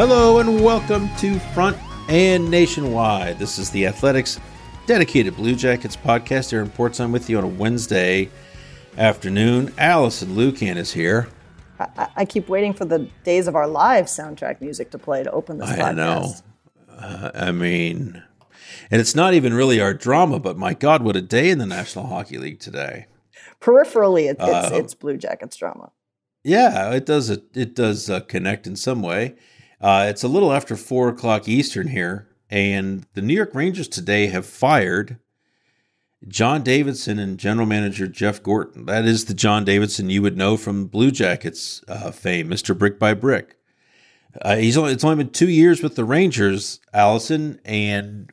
Hello and welcome to Front and Nationwide. This is the Athletics dedicated Blue Jackets podcast. Aaron Portzline with you on a Wednesday afternoon. Allison Lukan is here. I, I, keep waiting for the Days of Our Lives soundtrack music to play to open this I podcast. know. Uh, I mean, and it's not even really our drama, but my God, what a day in the National Hockey League today. Peripherally, it, it's, uh, it's Blue Jackets drama. Yeah, it does. It, it does uh, connect in some way. Uh, it's a little after four o'clock Eastern here, and the New York Rangers today have fired John Davidson and general manager Jeff Gorton. That is the John Davidson you would know from Blue Jackets uh, fame, Mister Brick by Brick. Uh, he's only it's only been two years with the Rangers, Allison, and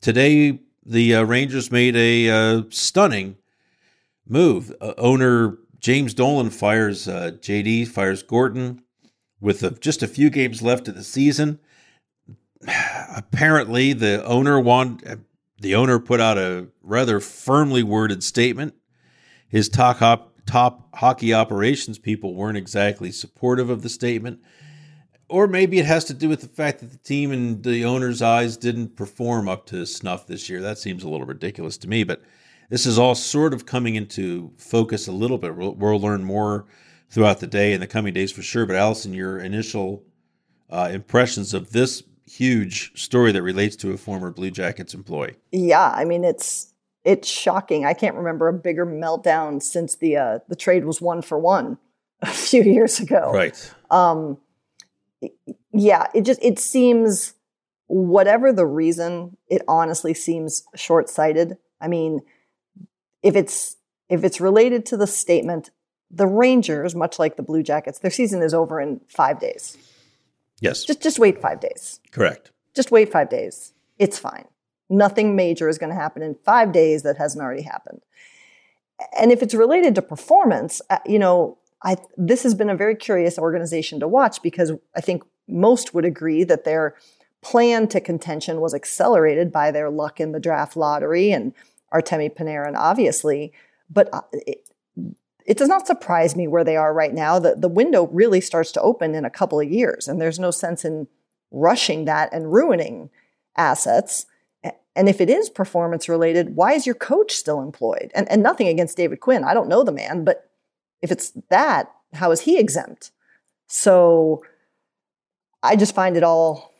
today the uh, Rangers made a uh, stunning move. Uh, owner James Dolan fires JD, fires Gorton with a, just a few games left of the season. Apparently, the owner want, the owner put out a rather firmly worded statement. His top, top hockey operations people weren't exactly supportive of the statement. Or maybe it has to do with the fact that the team in the owner's eyes didn't perform up to snuff this year. That seems a little ridiculous to me, but this is all sort of coming into focus a little bit. We'll, we'll learn more throughout the day and the coming days for sure. But Allison, your initial uh, impressions of this huge story that relates to a former Blue Jackets employee? Yeah, I mean it's it's shocking. I can't remember a bigger meltdown since the uh, the trade was one for one a few years ago. Right. Um, yeah, it just it seems whatever the reason, it honestly seems short sighted. I mean, if it's if it's related to the statement the Rangers, much like the Blue Jackets, their season is over in five days. Yes. Just just wait five days. Correct. Just wait five days. It's fine. Nothing major is going to happen in five days that hasn't already happened. And if it's related to performance, uh, you know, I this has been a very curious organization to watch because I think most would agree that their plan to contention was accelerated by their luck in the draft lottery and Artemi Panarin, obviously. But uh, it, it does not surprise me where they are right now. The, the window really starts to open in a couple of years, and there's no sense in rushing that and ruining assets. And if it is performance related, why is your coach still employed? And, and nothing against David Quinn. I don't know the man, but if it's that, how is he exempt? So I just find it all,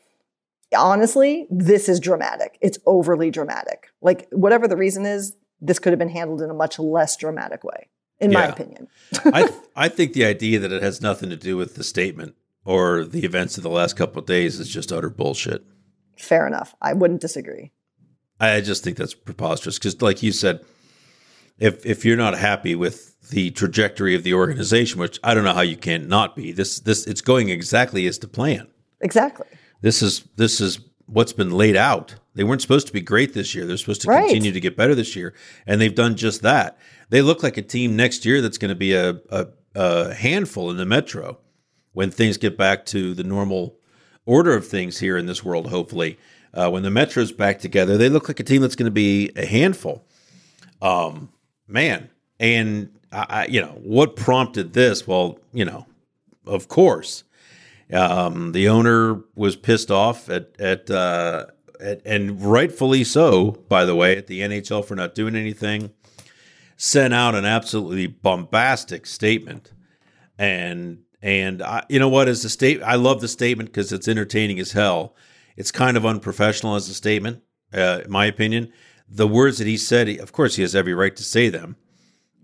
honestly, this is dramatic. It's overly dramatic. Like, whatever the reason is, this could have been handled in a much less dramatic way in yeah. my opinion. I th- I think the idea that it has nothing to do with the statement or the events of the last couple of days is just utter bullshit. Fair enough. I wouldn't disagree. I just think that's preposterous because, like you said, if if you're not happy with the trajectory of the organization, which I don't know how you can not be, this this it's going exactly as to plan. Exactly. This is this is what's been laid out. They weren't supposed to be great this year. They're supposed to right. continue to get better this year, and they've done just that. They look like a team next year that's going to be a, a, a handful in the Metro when things get back to the normal order of things here in this world. Hopefully, uh, when the Metro's back together, they look like a team that's going to be a handful. Um, man, and I, I, you know what prompted this? Well, you know, of course, Um, the owner was pissed off at at, uh, at and rightfully so, by the way, at the NHL for not doing anything. Sent out an absolutely bombastic statement, and and I, you know what is the state? I love the statement because it's entertaining as hell. It's kind of unprofessional as a statement, uh, in my opinion. The words that he said, of course, he has every right to say them.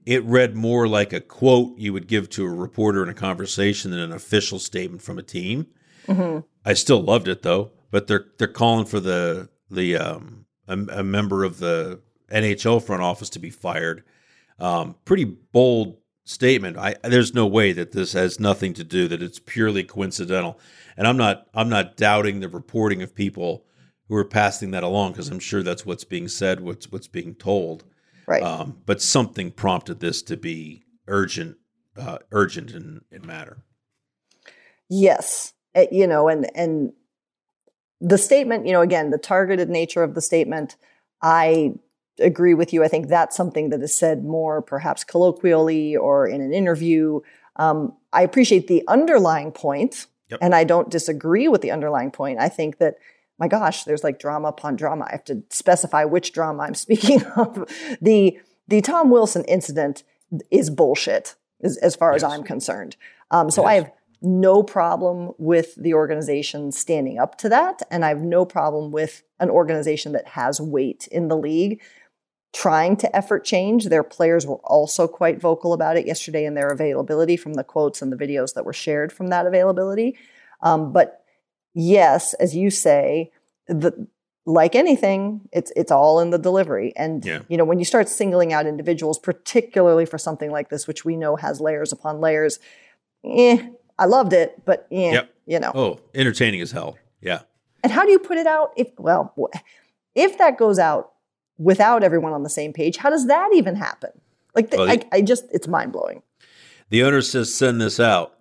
It read more like a quote you would give to a reporter in a conversation than an official statement from a team. Mm-hmm. I still loved it though, but they're they're calling for the the um, a, a member of the NHL front office to be fired. Um, pretty bold statement. I there's no way that this has nothing to do that it's purely coincidental. And I'm not I'm not doubting the reporting of people who are passing that along because I'm sure that's what's being said, what's what's being told. Right. Um, but something prompted this to be urgent, uh, urgent in, in matter. Yes, uh, you know, and and the statement, you know, again, the targeted nature of the statement, I agree with you. I think that's something that is said more, perhaps colloquially or in an interview. Um, I appreciate the underlying point, yep. and I don't disagree with the underlying point. I think that my gosh, there's like drama upon drama. I have to specify which drama I'm speaking of. the The Tom Wilson incident is bullshit, as, as far yes. as I'm concerned. Um, so yes. I have no problem with the organization standing up to that, and I have no problem with an organization that has weight in the league trying to effort change. Their players were also quite vocal about it yesterday in their availability from the quotes and the videos that were shared from that availability. Um, but yes, as you say, the like anything, it's it's all in the delivery. And yeah. you know, when you start singling out individuals, particularly for something like this, which we know has layers upon layers, eh, I loved it, but eh, yep. you know. Oh, entertaining as hell. Yeah. And how do you put it out if well, if that goes out without everyone on the same page, how does that even happen? Like, the, well, I, I just, it's mind blowing. The owner says, send this out.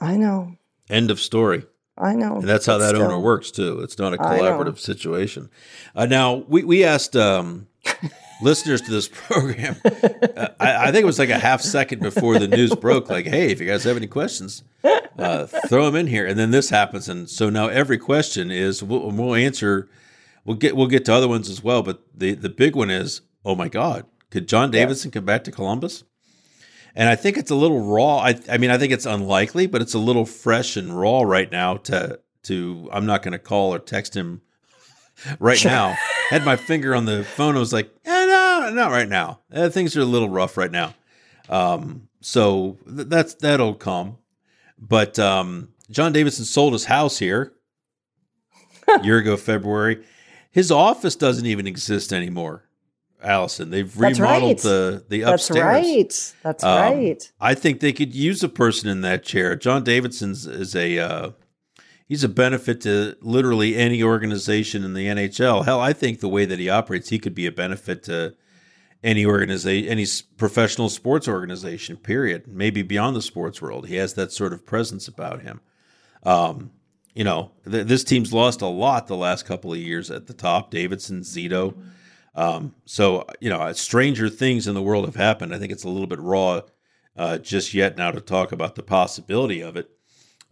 I know. End of story. I know. And that's how that still, owner works too. It's not a collaborative situation. Uh, now we we asked um, listeners to this program. Uh, I, I, think it was like a half second before the news broke. Like, hey, if you guys have any questions, uh, throw them in here. And then this happens, and so now every question is we'll, we'll answer. We'll get we'll get to other ones as well. But the the big one is, oh my God, could John Davidson yeah. come back to Columbus? and I think it's a little raw. I, I mean, I think it's unlikely, but it's a little fresh and raw right now. To to, I'm not going to call or text him right sure. now. Had my finger on the phone. I was like, eh, no, not right now. Eh, things are a little rough right now. Um, so th- that's that'll come. But um, John Davidson sold his house here a year ago, February. His office doesn't even exist anymore. Allison. They've remodeled right. the the upstairs. That's right. That's um, right. I think they could use a person in that chair. John Davidson's is a uh, he's a benefit to literally any organization in the NHL. Hell, I think the way that he operates, he could be a benefit to any organization, any professional sports organization. Period. Maybe beyond the sports world, he has that sort of presence about him. Um, you know, th- this team's lost a lot the last couple of years at the top. Davidson, Zito. Um, so you know, stranger things in the world have happened. I think it's a little bit raw uh, just yet now to talk about the possibility of it.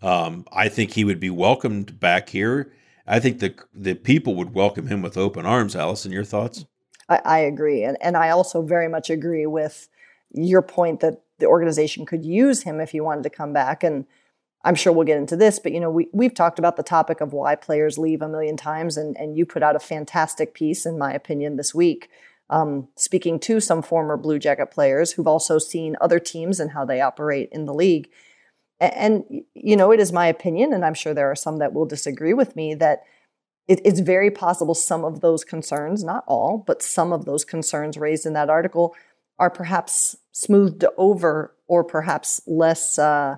Um, I think he would be welcomed back here. I think the the people would welcome him with open arms. Allison, your thoughts? I, I agree, and and I also very much agree with your point that the organization could use him if he wanted to come back. And I'm sure we'll get into this, but you know, we we've talked about the topic of why players leave a million times, and and you put out a fantastic piece, in my opinion, this week, um, speaking to some former Blue Jacket players who've also seen other teams and how they operate in the league. And, and you know, it is my opinion, and I'm sure there are some that will disagree with me that it, it's very possible some of those concerns, not all, but some of those concerns raised in that article are perhaps smoothed over or perhaps less. Uh,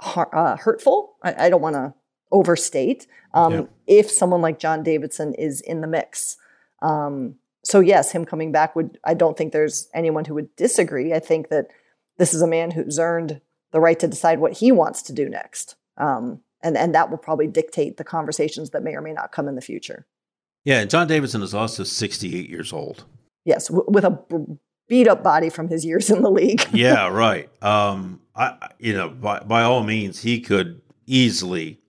uh, hurtful. I, I don't want to overstate. Um, yeah. If someone like John Davidson is in the mix, um, so yes, him coming back would. I don't think there's anyone who would disagree. I think that this is a man who's earned the right to decide what he wants to do next, um, and and that will probably dictate the conversations that may or may not come in the future. Yeah, John Davidson is also 68 years old. Yes, w- with a beat up body from his years in the league. yeah, right. Um, I, you know, by by all means, he could easily,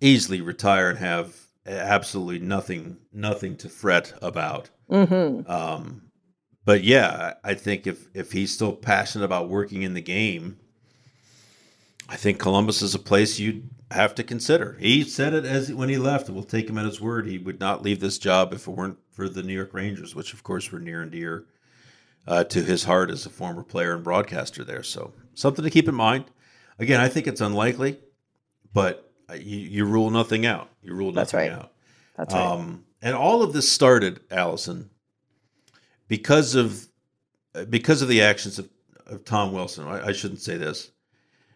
easily retire and have absolutely nothing, nothing to fret about. Mm-hmm. Um, but yeah, I think if if he's still passionate about working in the game, I think Columbus is a place you'd have to consider. He said it as when he left. We'll take him at his word. He would not leave this job if it weren't for the New York Rangers, which of course were near and dear uh, to his heart as a former player and broadcaster there. So something to keep in mind. Again, I think it's unlikely, but you, you rule nothing out. You rule nothing That's right. out. That's right. Um, and all of this started, Allison, because of because of the actions of, of Tom Wilson. I, I shouldn't say this.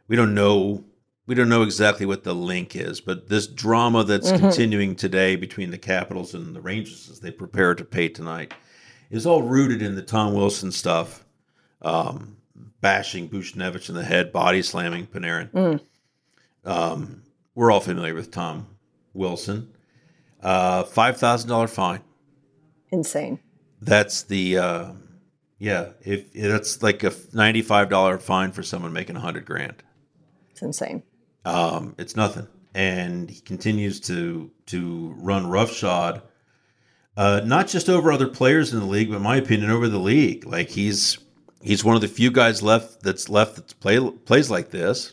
We don't know we don't know exactly what the link is, but this drama that's Mm-hmm. continuing today between the Capitals and the Rangers as they prepare to pay tonight is all rooted in the Tom Wilson stuff, um, bashing Buchnevich in the head, body slamming Panarin. Mm. Um, we're all familiar with Tom Wilson. Uh, Five thousand dollar fine. Insane. That's the uh, yeah. If that's like a ninety five dollar fine for someone making a hundred grand. It's insane. Um, it's nothing, and he continues to to run roughshod, uh, not just over other players in the league, but in my opinion, over the league. Like he's he's one of the few guys left that's left that play plays like this,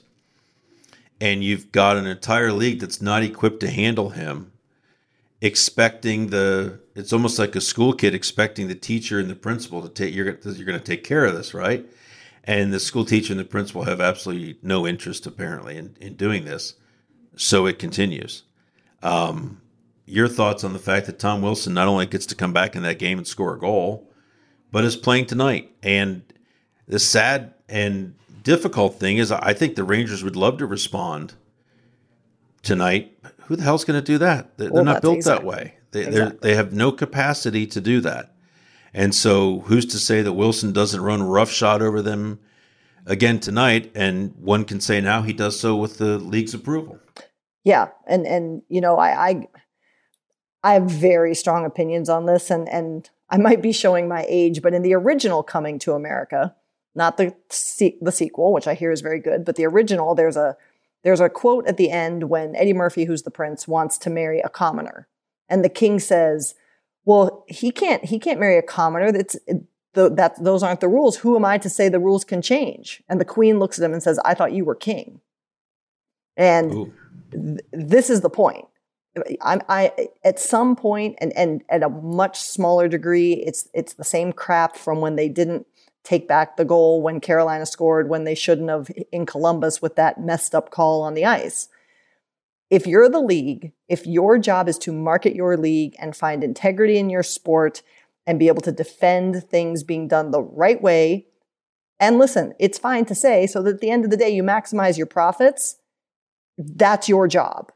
and you've got an entire league that's not equipped to handle him, expecting the. It's almost like a school kid expecting the teacher and the principal to take you're you're going to take care of this, right? and the school teacher and the principal have absolutely no interest apparently in, in doing this so it continues um, your thoughts on the fact that tom wilson not only gets to come back in that game and score a goal but is playing tonight and the sad and difficult thing is i think the rangers would love to respond tonight who the hell's going to do that they're, Well, not built exact- that way they, exactly. they have no capacity to do that and so, who's to say that Wilson doesn't run roughshod over them again tonight? And one can say now he does so with the league's approval. Yeah, and and you know, I I, I have very strong opinions on this, and and I might be showing my age, but in the original Coming to America, not the se- the sequel, which I hear is very good, but the original, there's a there's a quote at the end when Eddie Murphy, who's the prince, wants to marry a commoner, and the king says, "Well, he can't he can't marry a commoner. That's the, that those aren't the rules. Who am I to say the rules can change?" And the queen looks at him and says, "I thought you were king." And th- this is the point. I'm, I at some point, and and at a much smaller degree, it's it's the same crap from when they didn't take back the goal when Carolina scored when they shouldn't have in Columbus with that messed up call on the ice. If you're the league, if your job is to market your league and find integrity in your sport and be able to defend things being done the right way, and listen, it's fine to say so that at the end of the day you maximize your profits. That's your job.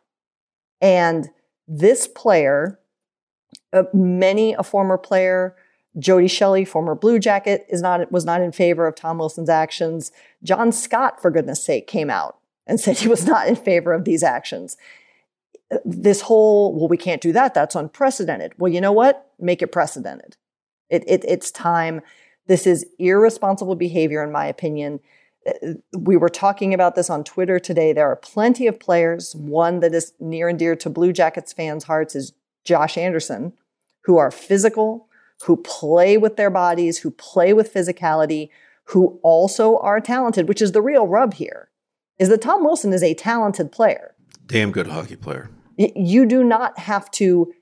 And this player, uh, many a former player, Jody Shelley, former Blue Jacket, is not was not in favor of Tom Wilson's actions. John Scott, for goodness sake, came out and said he was not in favor of these actions. This whole, well, we can't do that. That's unprecedented. Well, you know what? Make it precedented. It, it, it's time. This is irresponsible behavior, in my opinion. We were talking about this on Twitter today. There are plenty of players. One that is near and dear to Blue Jackets fans' hearts is Josh Anderson, who are physical, who play with their bodies, who play with physicality, who also are talented, which is the real rub here, is that Tom Wilson is a talented player. Damn good hockey player. You do not have to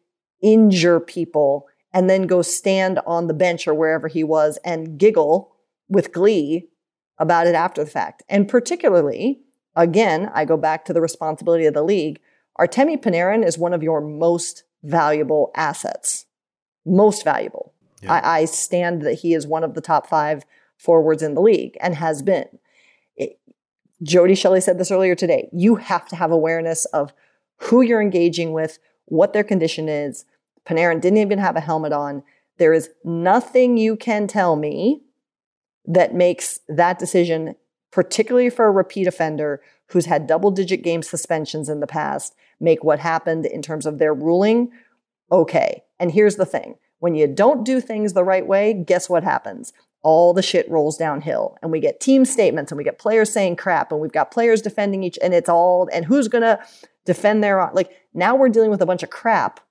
injure people and then go stand on the bench or wherever he was and giggle with glee about it after the fact. And particularly, again, I go back to the responsibility of the league. Artemi Panarin is one of your most valuable assets. Most valuable. Yeah. I, I stand that he is one of the top five forwards in the league and has been. It- Jody Shelley said this earlier today. You have to have awareness of who you're engaging with, what their condition is. Panarin didn't even have a helmet on. There is nothing you can tell me that makes that decision, particularly for a repeat offender who's had double digit game suspensions in the past, make what happened in terms of their ruling okay. And here's the thing when you don't do things the right way, guess what happens? all the shit rolls downhill and we get team statements and we get players saying crap and we've got players defending each and it's all and who's to defend their like now we're dealing with a bunch of crap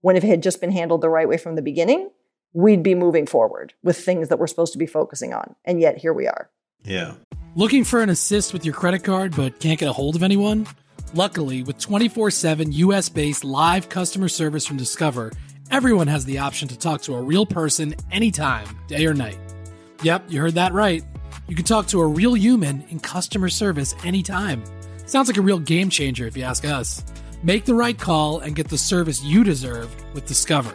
when if it had just been handled the right way from the beginning we'd be moving forward with things that we're supposed to be focusing on and yet here we are Yeah. Looking for an assist with your credit card but can't get a hold of anyone? Luckily, with 24 7 US based live customer service from Discover, everyone has the option to talk to a real person anytime, day or night. Yep, you heard that right. You can talk to a real human in customer service anytime. Sounds like a real game changer if you ask us. Make the right call and get the service you deserve with Discover.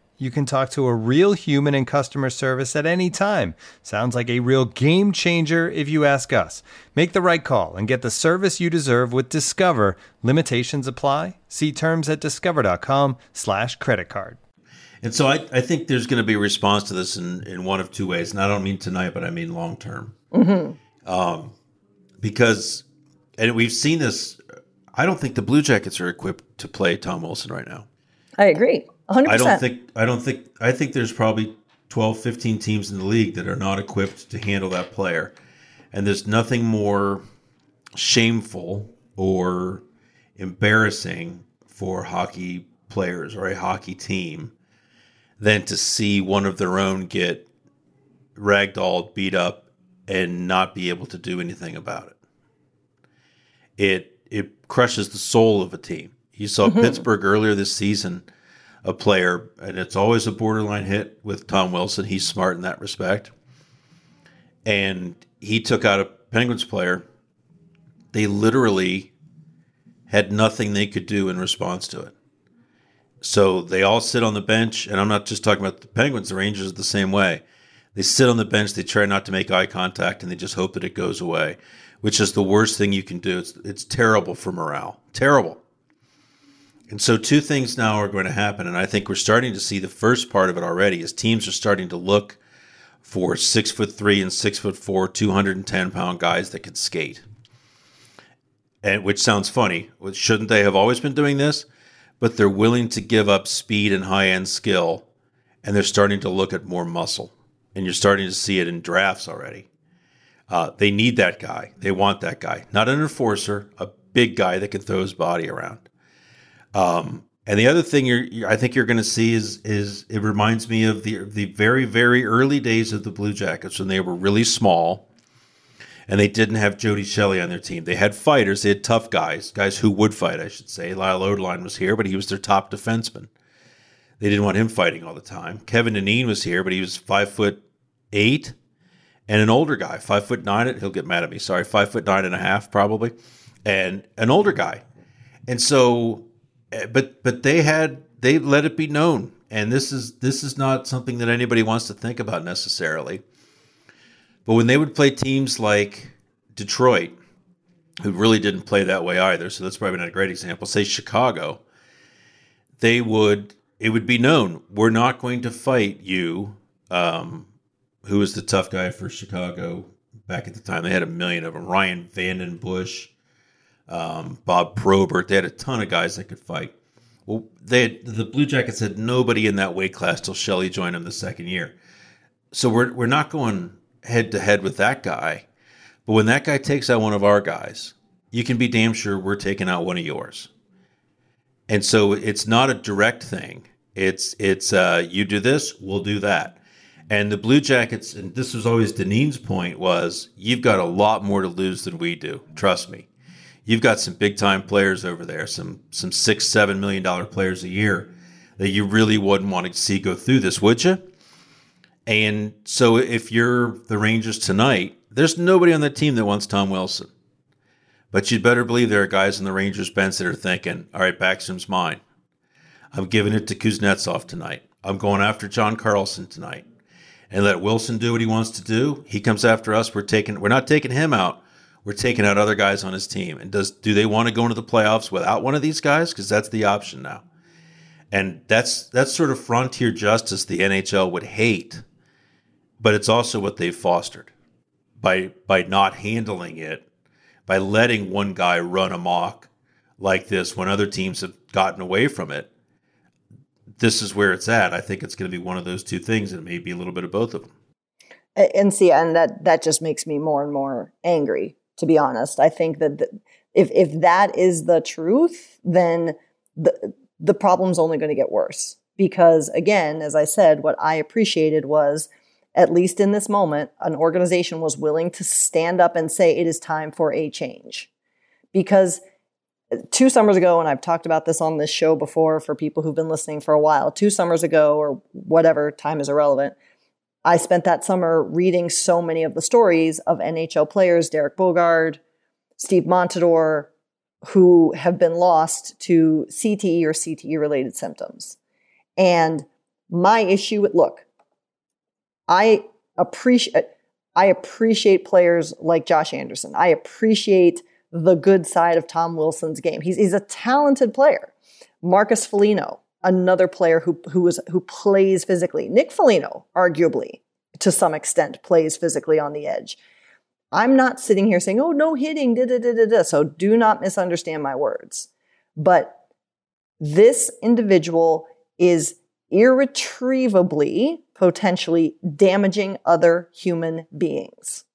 You can talk to a real human in customer service at any time. Sounds like a real game changer if you ask us. Make the right call and get the service you deserve with Discover. Limitations apply. See terms at discover.com slash credit card. And so I, I think there's going to be a response to this in, in one of two ways. And I don't mean tonight, but I mean long term. Um, because, and we've seen this, I don't think the Blue Jackets are equipped to play Tom Wilson right now. i agree 100% I don't think, I don't think, I think there's probably 12, 15 teams in the league that are not equipped to handle that player. And there's nothing more shameful or embarrassing for hockey players or a hockey team than to see one of their own get ragdolled, beat up, and not be able to do anything about it. It it crushes the soul of a team. You saw mm-hmm. Pittsburgh earlier this season, a player, and it's always a borderline hit with Tom Wilson. He's smart in that respect. And he took out a Penguins player. They literally had nothing they could do in response to it. So they all sit on the bench, and I'm not just talking about the Penguins, the Rangers are the same way. They sit on the bench, they try not to make eye contact, and they just hope that it goes away, which is the worst thing you can do. It's, it's terrible for morale. Terrible. And so two things now are going to happen, and I think we're starting to see the first part of it already as teams are starting to look for six foot three and six foot four, 210 pound guys that can skate. And which sounds funny. Shouldn't they have always been doing this? But they're willing to give up speed and high end skill, and they're starting to look at more muscle. And you're starting to see it in drafts already. Uh, they need that guy. They want that guy, not an enforcer, a big guy that can throw his body around. Um, and the other thing you're, you're I think you're going to see is is it reminds me of the the very very early days of the Blue Jackets when they were really small, and they didn't have Jody Shelley on their team. They had fighters, they had tough guys, guys who would fight, I should say. Lyle Odelein was here, but he was their top defenseman. They didn't want him fighting all the time. Kevin Dineen was here, but he was five foot eight and an older guy, five foot nine. He'll get mad at me. Sorry, five foot nine and a half probably, and an older guy. And so, but but they had they let it be known, and this is this is not something that anybody wants to think about necessarily. But when they would play teams like Detroit, who really didn't play that way either, so that's probably not a great example. Say Chicago, they would it would be known we're not going to fight you. Um, who was the tough guy for Chicago back at the time? They had a million of them. Ryan VandenBussche, um, Bob Probert. They had a ton of guys that could fight. Well, they had, the Blue Jackets had nobody in that weight class till Shelley joined them the second year. So we're we're not going head to head with that guy. But when that guy takes out one of our guys, you can be damn sure we're taking out one of yours. And so it's not a direct thing. It's it's uh, you do this, we'll do that. And the Blue Jackets, and this was always Dineen's point, was you've got a lot more to lose than we do. Trust me. You've got some big time players over there, some some six, seven million dollar players a year that you really wouldn't want to see go through this, would you? And so if you're the Rangers tonight, there's nobody on that team that wants Tom Wilson. But you'd better believe there are guys on the Rangers bench that are thinking, all right, Backstrom's mine. I'm giving it to Kuznetsov tonight. I'm going after John Carlson tonight. And let Wilson do what he wants to do. He comes after us. We're taking we're not taking him out. We're taking out other guys on his team. And does do they want to go into the playoffs without one of these guys? Because that's the option now. And that's that's sort of frontier justice the NHL would hate, but it's also what they've fostered by by not handling it, by letting one guy run amok like this when other teams have gotten away from it. This is where it's at. I think it's going to be one of those two things, and maybe a little bit of both of them. And see, and that that just makes me more and more angry. To be honest, I think that the, if if that is the truth, then the the problem's only going to get worse. Because again, as I said, what I appreciated was at least in this moment, an organization was willing to stand up and say it is time for a change. Because uh, two summers ago, and I've talked about this on this show before for people who've been listening for a while, two summers ago, or whatever, time is irrelevant. I spent that summer reading so many of the stories of NHL players, Derek Boogaard, Steve Montador, who have been lost to CTE or CTE related symptoms. And my issue with look, I appreciate I appreciate players like Josh Anderson. I appreciate the good side of Tom Wilson's game. He's he's a talented player. Marcus Foligno, another player who who was who plays physically. Nick Foligno, arguably, to some extent, plays physically on the edge. I'm not sitting here saying, "Oh, no hitting," da da da da da. So do not misunderstand my words. But this individual is irretrievably potentially damaging other human beings.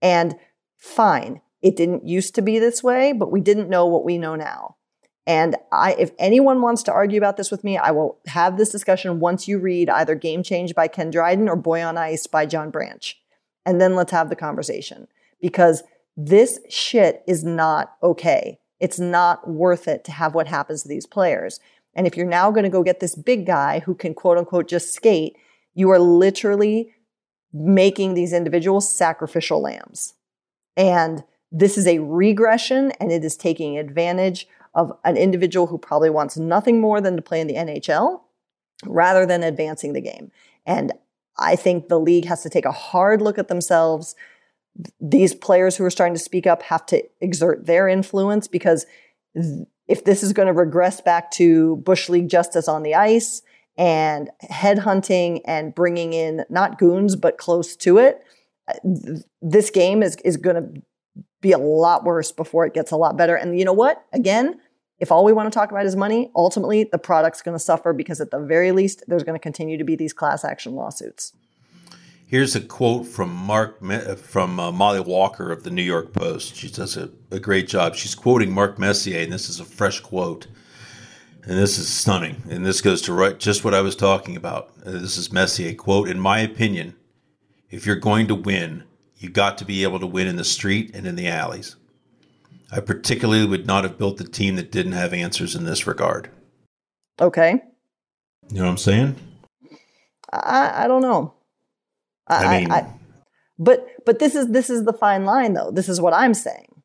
And fine, it didn't used to be this way, but we didn't know what we know now. And I, if anyone wants to argue about this with me, I will have this discussion once you read either Game Change by Ken Dryden or Boy on Ice by John Branch. And then let's have the conversation because this shit is not okay. It's not worth it to have what happens to these players. And if you're now going to go get this big guy who can quote unquote just skate, you are literally making these individuals sacrificial lambs. And this is a regression and it is taking advantage of an individual who probably wants nothing more than to play in the NHL rather than advancing the game. And I think the league has to take a hard look at themselves. These players who are starting to speak up have to exert their influence because if this is going to regress back to Bush League justice on the ice and headhunting and bringing in not goons, but close to it, uh, this game is, is going to be a lot worse before it gets a lot better. And you know what? Again, if all we want to talk about is money, ultimately the product's going to suffer because at the very least, there's going to continue to be these class action lawsuits. Here's a quote from Mark from uh, Mollie Walker of the New York Post. She does a, a great job. She's quoting Mark Messier, and this is a fresh quote. And this is stunning. And this goes to right just what I was talking about. Uh, this is Messier quote. In my opinion, if you're going to win, you got to be able to win in the street and in the alleys. I particularly would not have built the team that didn't have answers in this regard. Okay. You know what I'm saying? I, I don't know. I, I mean, I, but but this is this is the fine line, though. This is what I'm saying.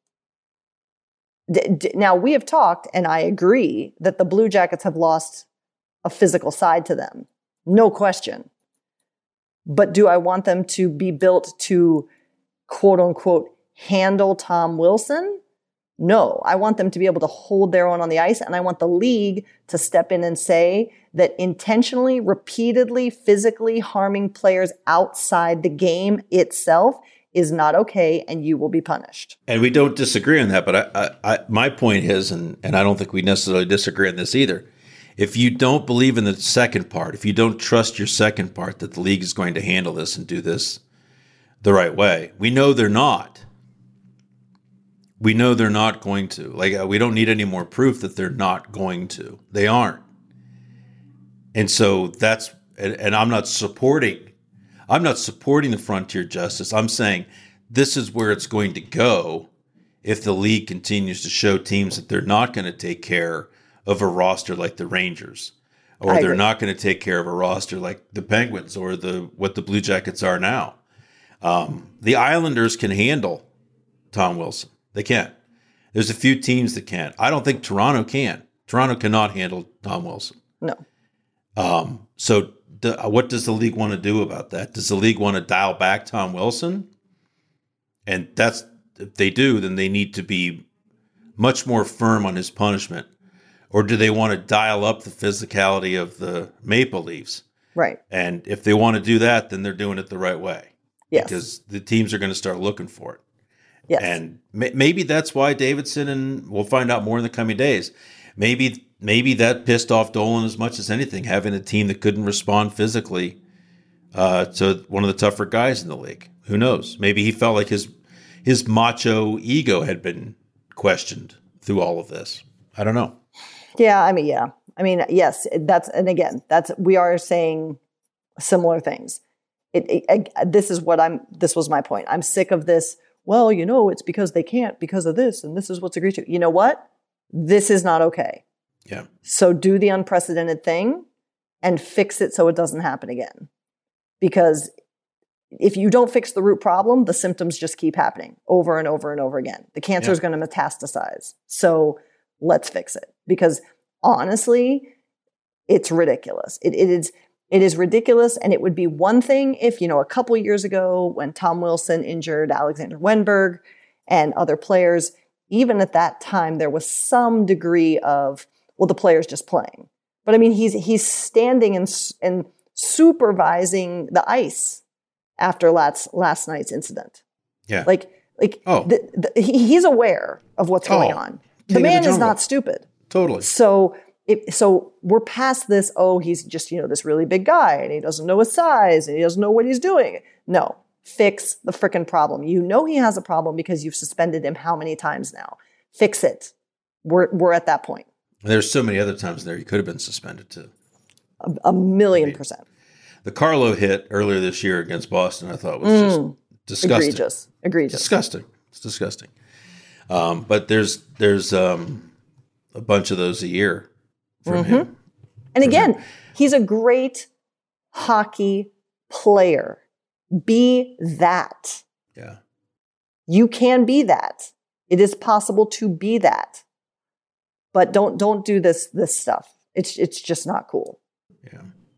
D- d- now we have talked, and I agree that the Blue Jackets have lost a physical side to them, no question. But do I want them to be built to quote unquote handle Tom Wilson? No, I want them to be able to hold their own on the ice, and I want the league to step in and say that intentionally, repeatedly, physically harming players outside the game itself is not okay, and you will be punished. And we don't disagree on that, but I, I, I, my point is, and, and I don't think we necessarily disagree on this either. If you don't believe in the second part, if you don't trust your second part that the league is going to handle this and do this the right way, we know they're not we know they're not going to. Like, uh, we don't need any more proof that they're not going to. They aren't. And so that's, and, and, I'm not supporting, I'm not supporting the frontier justice. I'm saying this is where it's going to go if the league continues to show teams that they're not going to take care of a roster like the Rangers, or they're not going to take care of a roster like the Penguins or the what the Blue Jackets are now. Um, the Islanders can handle Tom Wilson. They can't. There's a few teams that can't. I don't think Toronto can. Toronto cannot handle Tom Wilson. No. Um, so, what does the league want to do about that? Does the league want to dial back Tom Wilson? And that's if they do, then they need to be much more firm on his punishment. Or do they want to dial up the physicality of the Maple Leafs? Right. And if they want to do that, then they're doing it the right way. Yes. Because the teams are going to start looking for it. Yes. And may- maybe that's why Davidson and we'll find out more in the coming days. Maybe maybe that pissed off Dolan as much as anything, having a team that couldn't respond physically uh, to one of the tougher guys in the league. Who knows? Maybe he felt like his his macho ego had been questioned through all of this. I don't know. Yeah, I mean, yeah. I mean, yes, that's and again, that's we are saying similar things. It, it, it, this is what I'm. This was my point. I'm sick of this. Well, you know, it's because they can't because of this, and this is what's agreed to. You know what? This is not okay. Yeah. So do the unprecedented thing and fix it so it doesn't happen again. Because if you don't fix the root problem, the symptoms just keep happening over and over and over again. The cancer Yeah. is going to metastasize. So let's fix it. Because honestly, it's ridiculous. It, it is it is ridiculous, and it would be one thing if you know a couple years ago when Tom Wilson injured Alexander Wennberg and other players. Even at that time, there was some degree of well, the player's just playing. But I mean, he's he's standing and and supervising the ice after last last night's incident. Yeah. Like like Oh. the, the, he, he's aware of what's going Oh, on. king The of the man is not stupid. totally. So it, so we're past this. Oh, he's just you know this really big guy, and he doesn't know his size, and he doesn't know what he's doing. No, fix the frickin' problem. You know he has a problem because you've suspended him how many times now? Fix it. We're we're at that point. There's so many other times there he could have been suspended too. A, a million percent. The Carlo hit earlier this year against Boston, I thought was just disgusting. Egregious. Egregious. disgusting. It's disgusting. Um, but there's there's um, a bunch of those a year Mm-hmm. from him. And again, he's a great hockey player. Be that. Yeah. You can be that. It is possible to be that. But don't don't do this this stuff. It's it's just not cool. Yeah.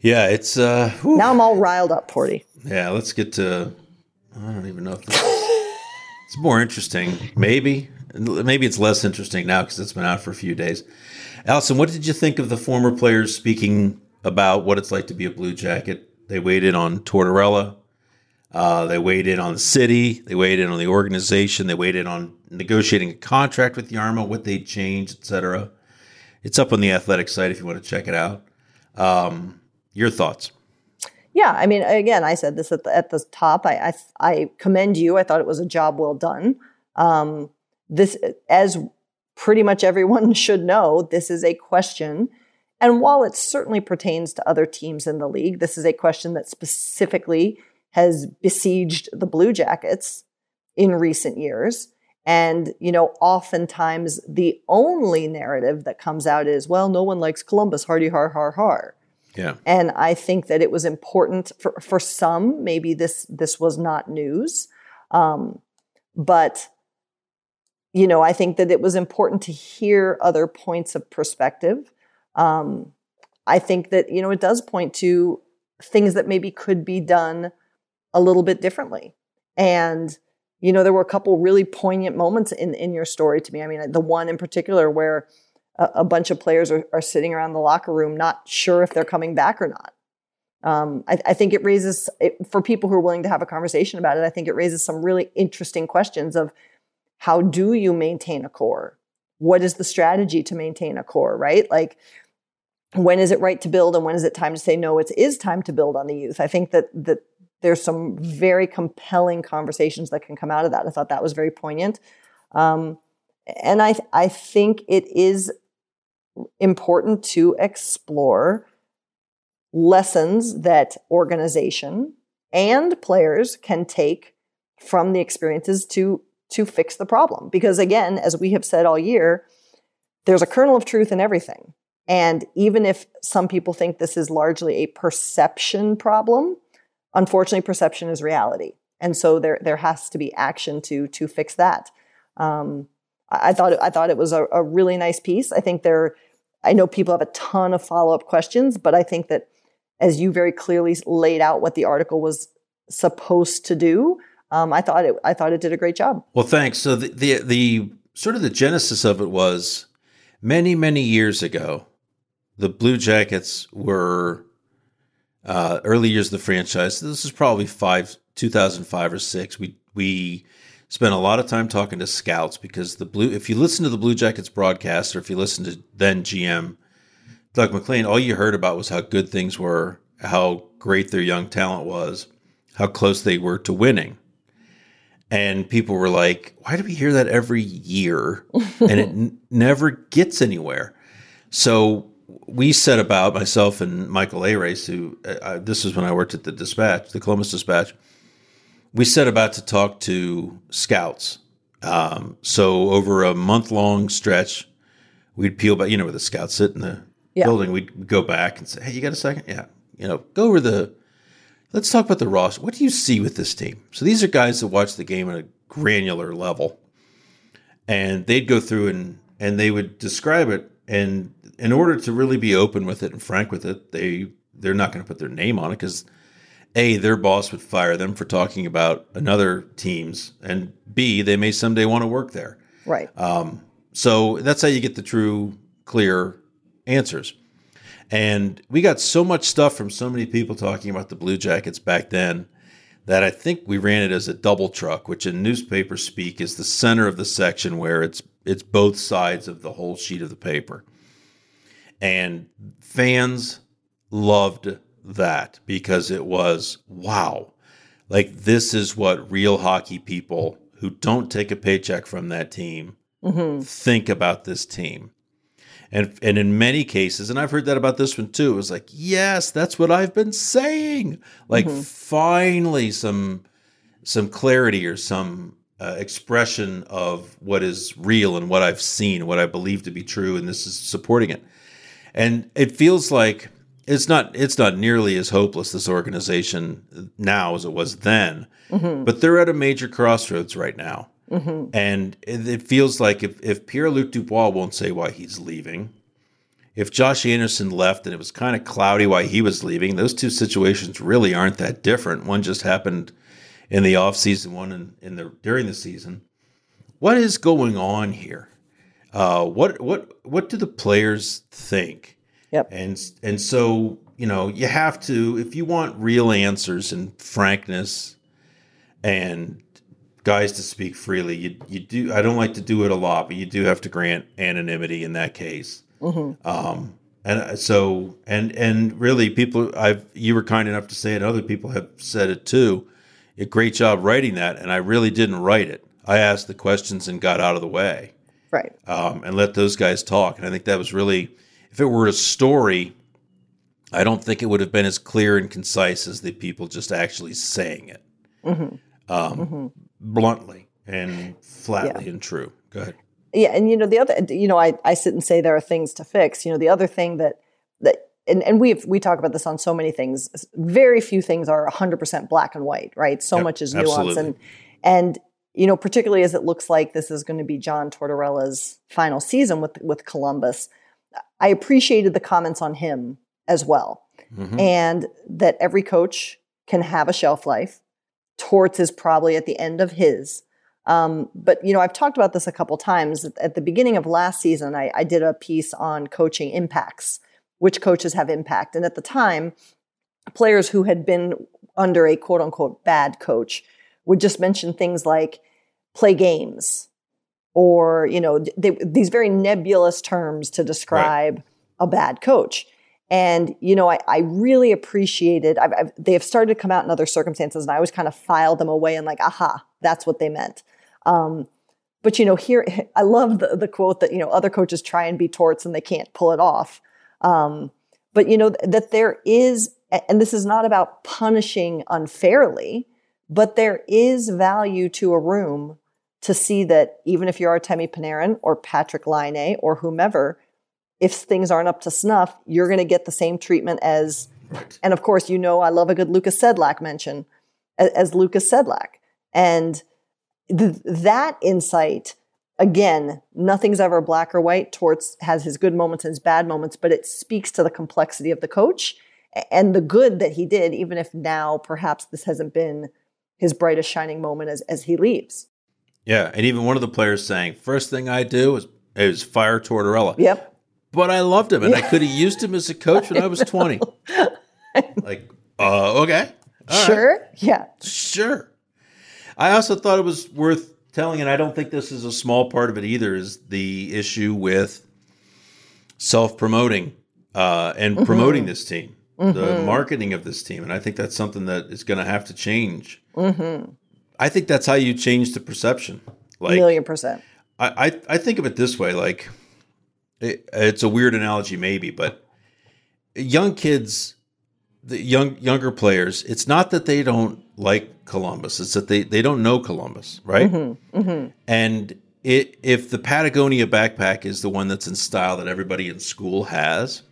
Yeah, it's uh whew. Now I'm all riled up, Porty. yeah, let's get to I don't even know if this, it's more interesting. Maybe. Maybe it's less interesting now because it's been out for a few days. Allison, what did you think of the former players speaking about what it's like to be a Blue Jacket? They weighed in on Tortorella. Uh, they weighed in on the city. They weighed in on the organization. They weighed in on negotiating a contract with Jarmo, what they'd change, etc. It's up on the athletic site if you want to check it out. Um, your thoughts? Yeah, I mean, again, I said this at the, at the top. I, I I commend you. I thought it was a job well done. Um, this, as pretty much everyone should know, this is a question. And while it certainly pertains to other teams in the league, this is a question that specifically has besieged the Blue Jackets in recent years. And, you know, oftentimes the only narrative that comes out is, well, no one likes Columbus, hardy har har har. Yeah. And I think that it was important for, for some, maybe this this was not news. Um, but you know, I think that it was important to hear other points of perspective. Um, I think that, you know, it does point to things that maybe could be done a little bit differently. And, you know, there were a couple really poignant moments in, in your story to me. I mean, the one in particular where a, a bunch of players are, are sitting around the locker room not sure if they're coming back or not. Um, I, I think it raises, it, for people who are willing to have a conversation about it, I think it raises some really interesting questions of how do you maintain a core? What is the strategy to maintain a core, right? Like, when is it right to build and when is it time to say no it is time to build on the youth i think that that there's some very compelling conversations that can come out of that i thought that was very poignant um, and i i think it is important to explore lessons that organization and players can take from the experiences to to fix the problem. Because again, as we have said all year, there's a kernel of truth in everything. And even if some people think this is largely a perception problem, unfortunately, perception is reality. And so there, there has to be action to, to fix that. Um, I, I thought it, I thought it was a, a really nice piece. I think there, I know people have a ton of follow up questions, but I think that as you very clearly laid out what the article was supposed to do, um, I thought it I thought it did a great job. Well, thanks. So the, the the sort of the genesis of it was many many years ago. The Blue Jackets were uh, early years of the franchise. This is probably five, 2005 or six. We we spent a lot of time talking to scouts because the blue. If you listen to the Blue Jackets broadcast, or if you listen to then GM Doug MacLean, all you heard about was how good things were, how great their young talent was, how close they were to winning. And people were like, why do we hear that every year? and it n- never gets anywhere. So we set about, myself and Michael Arace, who uh, uh, this is when I worked at the Dispatch, the Columbus Dispatch. We set about to talk to scouts. Um, so over a month long stretch, we'd peel back, you know, where the scouts sit in the yeah. building, we'd go back and say, hey, you got a second? Yeah. You know, go over the Let's talk about the roster. What do you see with this team? So these are guys that watch the game at a granular level, and they'd go through and and they would describe it. And in order to really be open with it and frank with it, they they're not going to put their name on it because a their boss would fire them for talking about another teams, and b they may someday want to work there. Right. Um, so that's how you get the true, clear answers. And we got so much stuff from so many people talking about the Blue Jackets back then that I think we ran it as a double truck, which in newspaper speak is the center of the section where it's it's both sides of the whole sheet of the paper. And fans loved that because it was wow. Like this is what real hockey people who don't take a paycheck from that team mm-hmm. think about this team. And and in many cases, and I've heard that about this one too, it was like, yes, that's what I've been saying. Like mm-hmm. finally some some clarity or some uh, expression of what is real and what I've seen, what I believe to be true, and this is supporting it. And it feels like it's not it's not nearly as hopeless this organization now as it was then, mm-hmm. but they're at a major crossroads right now. Mm-hmm. And it, feels like if, if Pierre Luc Dubois won't say why he's leaving, if Josh Anderson left and it was kind of cloudy why he was leaving, those two situations really aren't that different. One just happened in the offseason, one in, in the during the season. What is going on here? Uh, what what what do the players think? Yep. And and so you know you have to if you want real answers and frankness and guys to speak freely. You you do. I don't like to do it a lot, but you do have to grant anonymity in that case. Mm-hmm. Um, and uh, so and and really, people. I've you were kind enough to say it. Other people have said it too. A great job writing that, and I really didn't write it. I asked the questions and got out of the way, right? Um, and let those guys talk. And I think that was really, if it were a story, I don't think it would have been as clear and concise as the people just actually saying it. Mm-hmm. Um, mm-hmm bluntly and flatly yeah. and true. Go ahead. Yeah, and you know the other, you know, I, I sit and say there are things to fix. You know, the other thing that that and, and we we talk about this on so many things. Very few things are 100% black and white, right? So yep, much is nuance absolutely. and and you know, particularly as it looks like this is going to be John Tortorella's final season with with Columbus. I appreciated the comments on him as well, mm-hmm. and that every coach can have a shelf life Torts is probably at the end of his. Um, but you know, I've talked about this a couple times. At the beginning of last season, I, I did a piece on coaching impacts, which coaches have impact, and at the time, players who had been under a quote unquote bad coach would just mention things like play games or you know they, these very nebulous terms to describe right. a bad coach and, you know, I, I really appreciated, I've, I've, they have started to come out in other circumstances and I always kind of file them away and like, aha, that's what they meant. Um, but, you know, here, I love the, the quote that, you know, other coaches try and be torts and they can't pull it off. Um, but, you know, that there is, and this is not about punishing unfairly, but there is value to a room to see that even if you're Artemi Panarin or Patrick Laine or whomever, if things aren't up to snuff, you're going to get the same treatment as, and of course, you know, I love a good Lukas Sedlak mention as, as Lukas Sedlak. And th- that insight, again, nothing's ever black or white. Torts has his good moments and his bad moments, but it speaks to the complexity of the coach and the good that he did, even if now perhaps this hasn't been his brightest shining moment as, as he leaves. Yeah, and even one of the players saying, first thing I do is, is fire Tortorella. Yep. But I loved him, and I could have used him as a coach when I was 20. like, uh, okay. All sure. right. Yeah. Sure. I also thought it was worth telling, and I don't think this is a small part of it either, is the issue with self promoting uh, and Mm-hmm. promoting this team, the marketing of this team. And I think that's something that is going to have to change. Mm-hmm. I think that's how you change the perception. Like, a Million percent. I, I, I think of it this way like, it, it's a weird analogy, maybe, but young kids, the young younger players, it's not that they don't like Columbus; it's that they they don't know Columbus, right? Mm-hmm, mm-hmm. And it if the Patagonia backpack is the one that's in style that everybody in school has,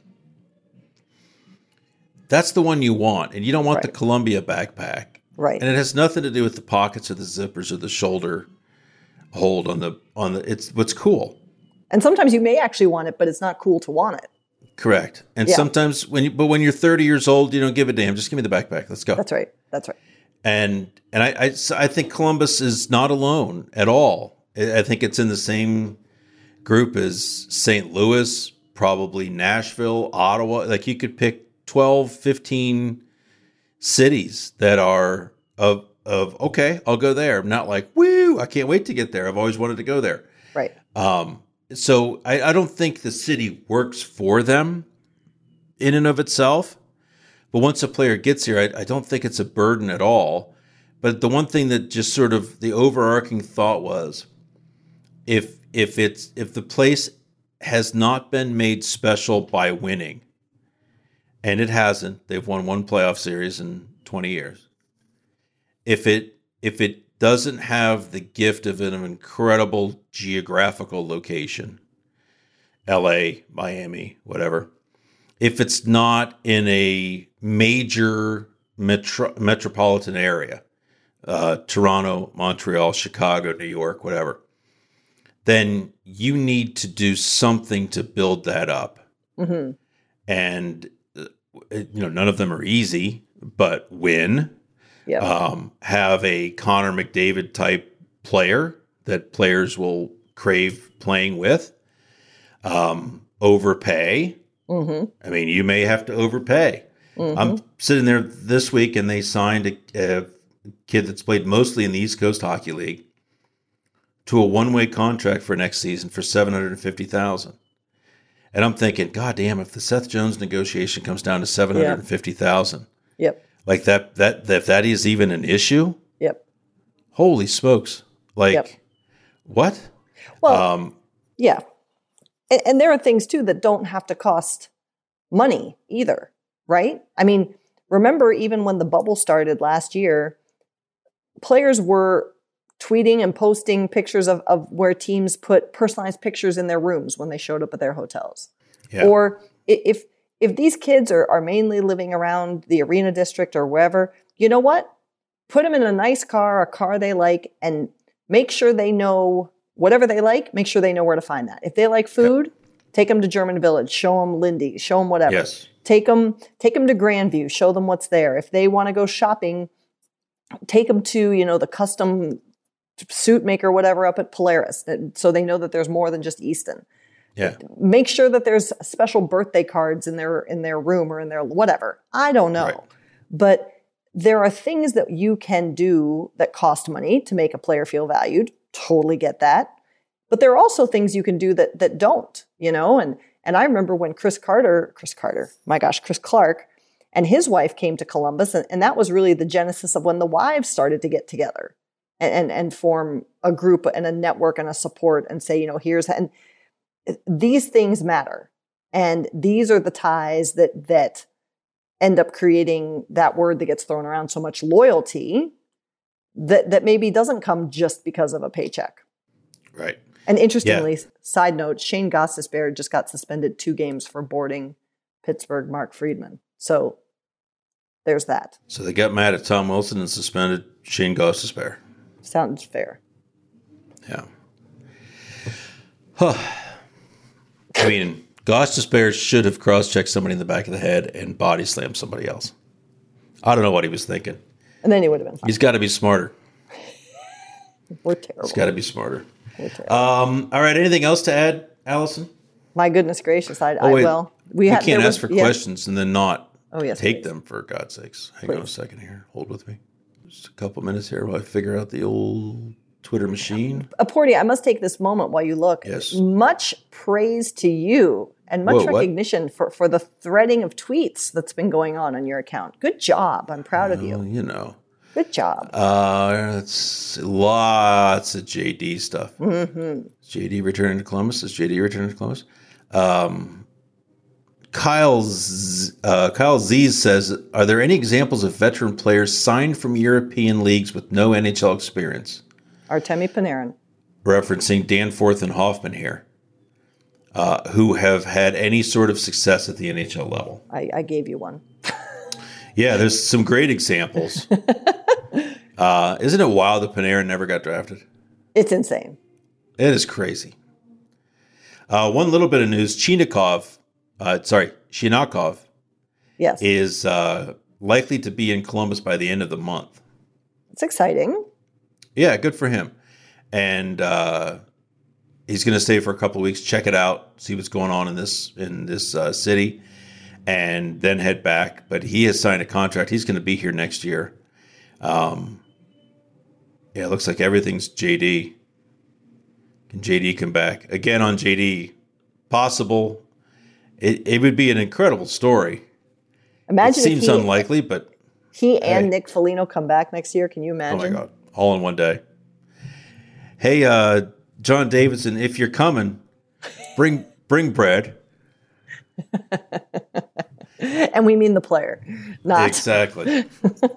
that's the one you want, and you don't want the Columbia backpack, Right. and it has nothing to do with the pockets or the zippers or the shoulder hold on the on the. It's what's cool. And sometimes you may actually want it, but it's not cool to want it. Correct. And Yeah. sometimes when you, but when you're 30 years old, you don't give a damn. Just give me the backpack. Let's go. That's right. That's right. And and I I think Columbus is not alone at all. I I think it's in the same group as St. Louis, probably Nashville, Ottawa. Like you could pick 12, 15 cities that are of of okay, I'll go there. Not like woo, I can't wait to get there. I've always wanted to go there. Right. Um, so I, I don't think the city works for them in and of itself. But once a player gets here, I, I don't think it's a burden at all. But the one thing that just sort of the overarching thought was if if it's if the place has not been made special by winning, and it hasn't, they've won one playoff series in 20 years. If it if it doesn't have the gift of an incredible geographical location, LA, Miami, whatever, if it's not in a major metro, metropolitan area, uh, Toronto, Montreal, Chicago, New York, whatever, then you need to do something to build that up. hmm And, you know, none of them are easy, but win Yeah. um, have a Connor McDavid type player that players will crave playing with. Um, overpay. hmm I mean, you may have to overpay. I'm sitting there this week, and they signed a, a kid that's played mostly in the East Coast Hockey League to a one-way contract for next season for seven hundred and fifty thousand. And I'm thinking, God damn, if the Seth Jones negotiation comes down to seven hundred and fifty thousand, Yep. like that, that, if that is even an issue, Yep. holy smokes! Like, Yep. what? Well, Um, yeah. And, and there are things too that don't have to cost money either, right? I mean, remember even when the bubble started last year, players were tweeting and posting pictures of, of where teams put personalized pictures in their rooms when they showed up at their hotels. yeah. Or if if these kids are, are mainly living around the arena district or wherever, you know what? Put them in a nice car, a car they like, and make sure they know whatever they like. Make sure they know where to find that. If they like food, take them to German Village, show them Lindy, show them whatever. yes. Take them, take them to Grandview, show them what's there. If they want to go shopping, take them to you know the custom suit maker, whatever, up at Polaris, so they know that there's more than just Easton. Yeah. make sure that there's special birthday cards in their in their room or in their whatever. I don't know. Right. but there are things that you can do that cost money to make a player feel valued. Totally get that. But there are also things you can do that that don't you know? And and i remember when chris carter chris carter my gosh chris clark and his wife came to columbus and, and that was really the genesis of when the wives started to get together and, and and form a group and a network and a support and say you know here's and eh, these things matter and these are the ties that that end up creating that word that gets thrown around so much loyalty that that maybe doesn't come just because of a paycheck. Right. And interestingly, side note, Shane Gostisbehere just got suspended two games for boarding Pittsburgh Mark Friedman. So there's that. So they got mad at Tom Wilson and suspended Shane Gostisbehere. Sounds fair. Yeah. Huh. I mean, Gostisbehere should have cross-checked somebody in the back of the head and body slammed somebody else. I don't know what he was thinking. And then he would have been fine. He's got to be smarter. We're terrible. He's got to be smarter. We're terrible. Um, all right. Anything else to add, Allison? My goodness gracious. I, Oh I wait, well, we, had- can't ask was- for yeah. questions and then not Oh, yes, take please. them for God's sakes. Hang on a second here. Hold with me. Just a couple minutes here while I figure out the old Twitter machine. Aporti, I must take this moment while you look. Yes. Much praise to you and much Whoa, what? recognition for, for the threading of tweets that's been going on on your account. Good job. I'm proud of you. you know, Good job. uh, it's lots of JD stuff. Mm-hmm. JD returning to Columbus. Is JD returning to Columbus? Um, Kyle Z, uh, Kyle Z says, "Are there any examples of veteran players signed from European leagues with no NHL experience?" Artemi Panarin. referencing Danforth and Hoffman here, uh, who have had any sort of success at the NHL level. I, I gave you one. Yeah, there's some great examples. uh, isn't it wild that Panarin never got drafted? It's insane. It is crazy. Uh, one little bit of news: Chinakhov, uh, sorry, Shinakov Yes. is uh, likely to be in Columbus by the end of the month. it's exciting. Yeah, good for him. And uh, he's going to stay for a couple of weeks, check it out, see what's going on in this in this uh, city, and then head back. But he has signed a contract. He's going to be here next year. Um, yeah, it looks like everything's JD. Can JD come back again on JD? Possible. It, it would be an incredible story. Imagine it seems he, unlikely, but he and Hey. Nick Foligno come back next year. Can you imagine? Oh my god, all in one day. Hey, uh, John Davidson, if you're coming, bring bring bread. And we mean the player, not Exactly.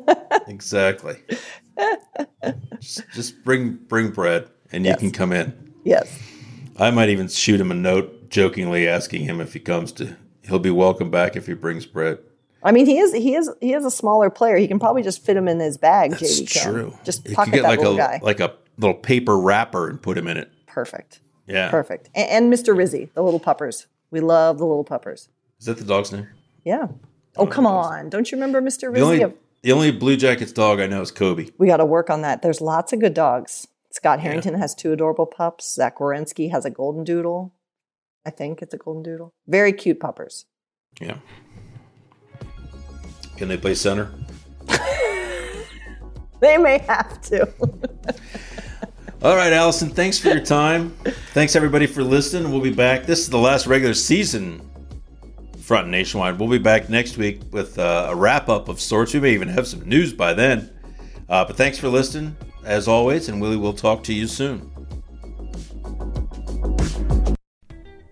exactly. Just, just bring bring bread, and you can come in. yes. I might even shoot him a note, jokingly asking him if he comes to. He'll be welcome back if he brings Brett. I mean, he is he is he is a smaller player. He can probably just fit him in his bag. That's JD true. Just pocket could get that like little a guy. like a little paper wrapper and put him in it. Perfect. Yeah. Perfect. And, and Mr. Rizzy, the little puppers. We love the little puppers. Is that the dog's name? Yeah. Oh, come on. Don't you remember Mr. The Rizzy? only the only Blue Jackets dog I know is Kobe. we got to work on that. There's lots of good dogs. Scott Harrington has two adorable pups. Zach Werenski has a golden doodle. I think it's a golden doodle. Very cute puppers. Yeah. Can they play center? They may have to. All right, Allison, thanks for your time. thanks everybody for listening. We'll be back. This is the last regular season front nationwide. We'll be back next week with uh, a wrap up of sorts. We may even have some news by then. Uh, but thanks for listening, as always, and Willie will talk to you soon.